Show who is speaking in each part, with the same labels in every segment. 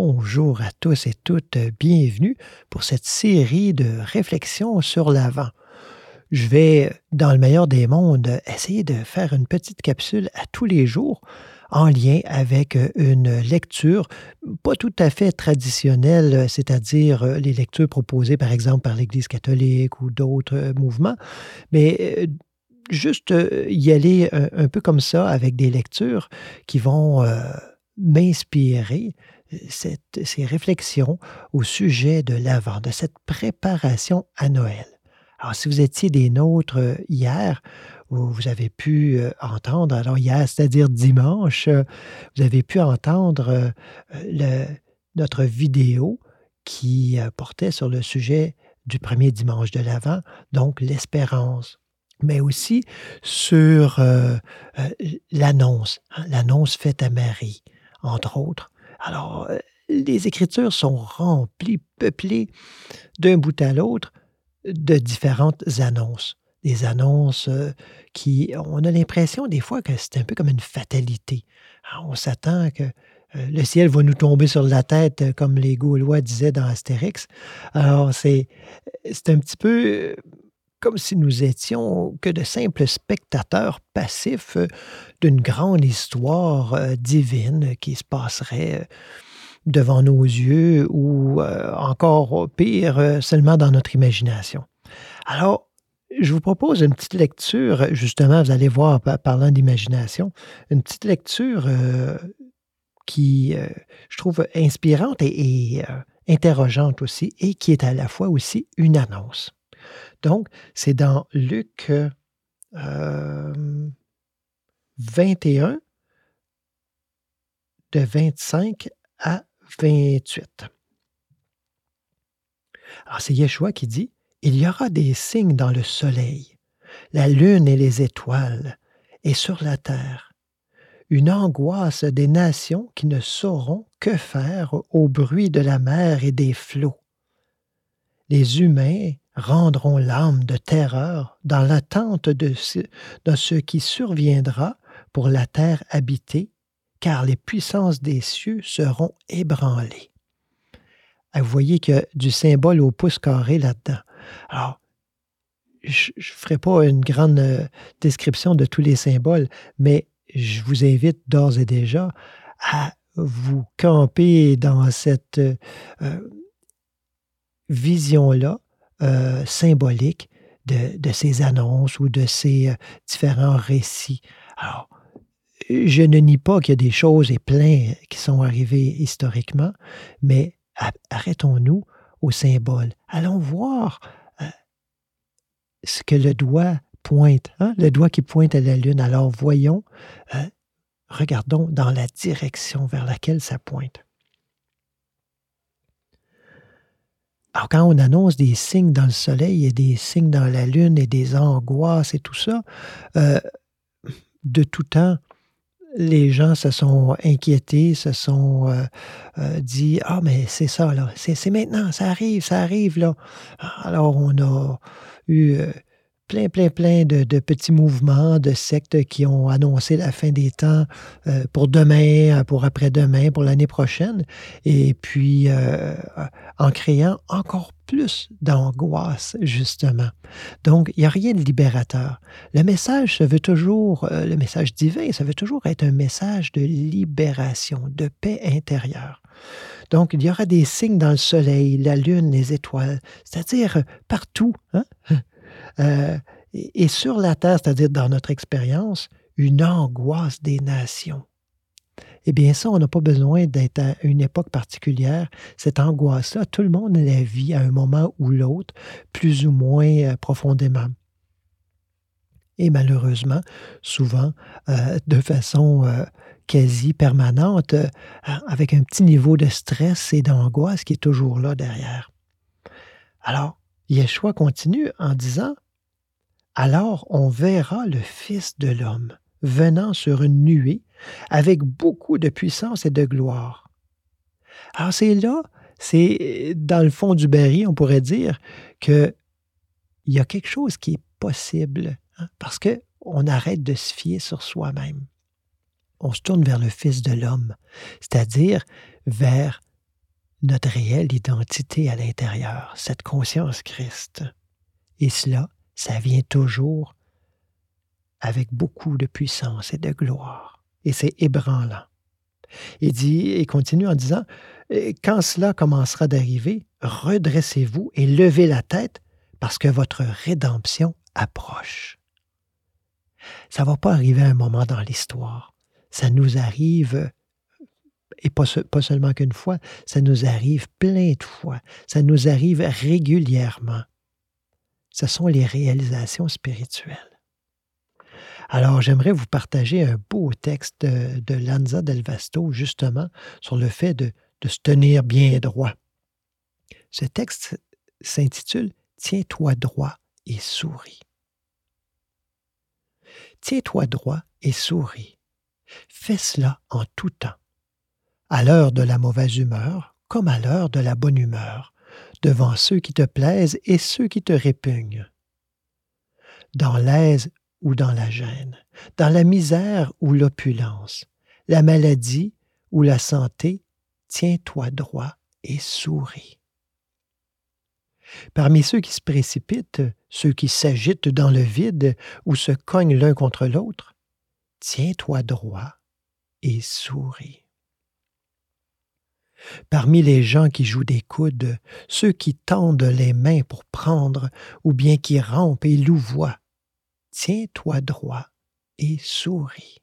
Speaker 1: Bonjour à tous et toutes, bienvenue pour cette série de réflexions sur l'avant. Je vais, dans le meilleur des mondes, essayer de faire une petite capsule à tous les jours en lien avec une lecture pas tout à fait traditionnelle, c'est-à-dire les lectures proposées par exemple par l'Église catholique ou d'autres mouvements, mais juste y aller un, peu comme ça avec des lectures qui vont m'inspirer ces réflexions au sujet de l'Avent, de cette préparation à Noël. Alors, si vous étiez des nôtres euh, hier, vous avez pu euh, entendre, alors hier, c'est-à-dire dimanche, euh, vous avez pu entendre notre vidéo qui portait sur le sujet du premier dimanche de l'Avent, donc l'espérance, mais aussi sur l'annonce, hein, l'annonce faite à Marie, entre autres. Alors, euh, les Écritures sont remplies, peuplées d'un bout à l'autre de différentes annonces. Des annonces euh, qui, on a l'impression des fois que c'est un peu comme une fatalité. on s'attend que euh, le ciel va nous tomber sur la tête, comme les Gaulois disaient dans Astérix. Alors, c'est, c'est un petit peu comme si nous étions que de simples spectateurs passifs euh, d'une grande histoire euh, divine qui se passerait euh, devant nos yeux ou encore pire, seulement dans notre imagination. Alors, je vous propose une petite lecture, justement, vous allez voir, parlant d'imagination, une petite lecture qui, je trouve, inspirante et, interrogeante aussi, et qui est à la fois aussi une annonce. Donc, c'est dans Luc 21, euh, de 25 à 28. Alors, c'est Yeshua qui dit Il y aura des signes dans le soleil, la lune et les étoiles, et sur la terre. Une angoisse des nations qui ne sauront que faire au bruit de la mer et des flots. Les humains rendront l'âme de terreur dans l'attente de ce, qui surviendra pour la terre habitée, car les puissances des cieux seront ébranlées. Ah, vous voyez a du symbole au pouce carré là-dedans. Alors, je ne ferai pas une grande euh, description de tous les symboles, mais je vous invite d'ores et déjà à vous camper dans cette euh, vision-là euh, symbolique de, ces annonces ou de ces euh, différents récits. Alors, je ne nie pas qu'il y a des choses et plein qui sont arrivées historiquement, mais arrêtons-nous aux symboles. Allons voir euh, ce que le doigt pointe, hein, le doigt qui pointe à la lune. Alors voyons, regardons dans la direction vers laquelle ça pointe. Alors, quand on annonce des signes dans le soleil et des signes dans la lune et des angoisses et tout ça, euh, de tout temps, les gens se sont inquiétés, se sont euh, euh, dit Ah, mais c'est ça, là, c'est maintenant, ça arrive, ça arrive, là. Alors, on a eu plein, plein, plein de, petits mouvements, de sectes qui ont annoncé la fin des temps euh, pour demain, pour après-demain, pour l'année prochaine, et puis euh, en créant encore plus d'angoisse, justement. Donc, il n'y a rien de libérateur. Le message, ça veut toujours, euh, le message divin, ça veut toujours être un message de libération, de paix intérieure. Donc, il y aura des signes dans le soleil, la lune, les étoiles, c'est-à-dire partout. Hein? Euh, et, sur la terre, c'est-à-dire dans notre expérience, une angoisse des nations. Eh bien, ça, on n'a pas besoin d'être à une époque particulière. Cette angoisse-là, tout le monde la vit à un moment ou l'autre, plus ou moins euh, profondément. Et malheureusement, souvent, euh, de façon quasi permanente, avec un petit niveau de stress et d'angoisse qui est toujours là derrière. Alors, Yeshua continue en disant alors on verra le Fils de l'homme venant sur une nuée avec beaucoup de puissance et de gloire. Alors c'est là, c'est dans le fond du baril, on pourrait dire qu'il y a quelque chose qui est possible, hein, parce qu'on arrête de se fier sur soi-même. On se tourne vers le Fils de l'homme, c'est-à-dire vers notre réelle identité à l'intérieur, cette conscience Christ. Et cela, ça vient toujours avec beaucoup de puissance et de gloire. Et c'est ébranlant. Il dit et continue en disant Quand cela commencera d'arriver, redressez-vous et levez la tête parce que votre rédemption approche. Ça ne va pas arriver à un moment dans l'histoire. Ça nous arrive, et pas, seulement qu'une fois, ça nous arrive plein de fois. Ça nous arrive régulièrement. Ce sont les réalisations spirituelles. Alors, j'aimerais vous partager un beau texte de, Lanza del Vasto, justement, sur le fait de se tenir bien droit. Ce texte s'intitule Tiens-toi droit et souris. Tiens-toi droit et souris. Fais cela en tout temps, à l'heure de la mauvaise humeur comme à l'heure de la bonne humeur, devant ceux qui te plaisent et ceux qui te répugnent. Dans l'aise ou dans la gêne, dans la misère ou l'opulence, la maladie ou la santé, tiens-toi droit et souris. Parmi ceux qui se précipitent, ceux qui s'agitent dans le vide ou se cognent l'un contre l'autre, tiens-toi droit et souris. Parmi les gens qui jouent des coudes, ceux qui tendent les mains pour prendre, ou bien qui rampent et louvoient, tiens-toi droit et souris.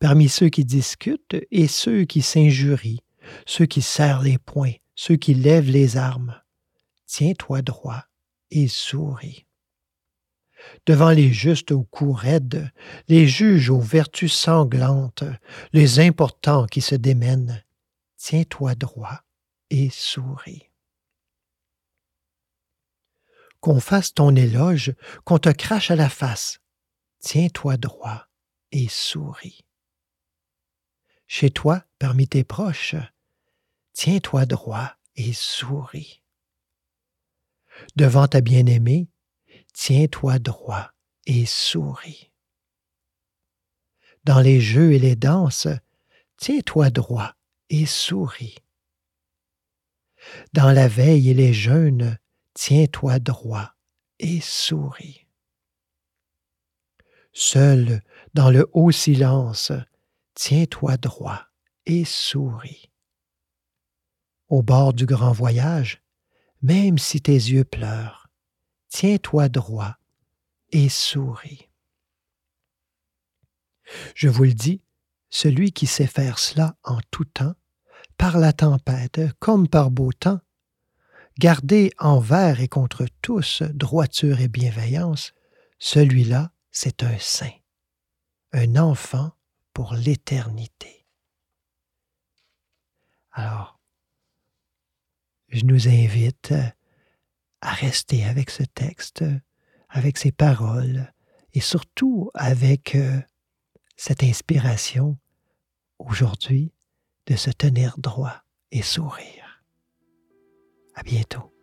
Speaker 1: Parmi ceux qui discutent et ceux qui s'injurient, ceux qui serrent les poings, ceux qui lèvent les armes, tiens-toi droit et souris. Devant les justes au cou raide, les juges aux vertus sanglantes, les importants qui se démènent, tiens-toi droit et souris qu'on fasse ton éloge, qu'on te crache à la face. Tiens-toi droit et souris. Chez toi, parmi tes proches, tiens-toi droit et souris. Devant ta bien-aimée, tiens-toi droit et souris. Dans les jeux et les danses, tiens-toi droit et souris. Dans la veille et les jeûnes, tiens-toi droit et souris. Seul dans le haut silence, tiens-toi droit et souris. Au bord du grand voyage, même si tes yeux pleurent, tiens-toi droit et souris. Je vous le dis, celui qui sait faire cela en tout temps, par la tempête comme par beau temps, garder envers et contre tous droiture et bienveillance, celui-là, c'est un saint, un enfant pour l'éternité. Alors, je nous invite à rester avec ce texte, avec ces paroles, et surtout avec euh, cette inspiration aujourd'hui de se tenir droit et sourire. À bientôt.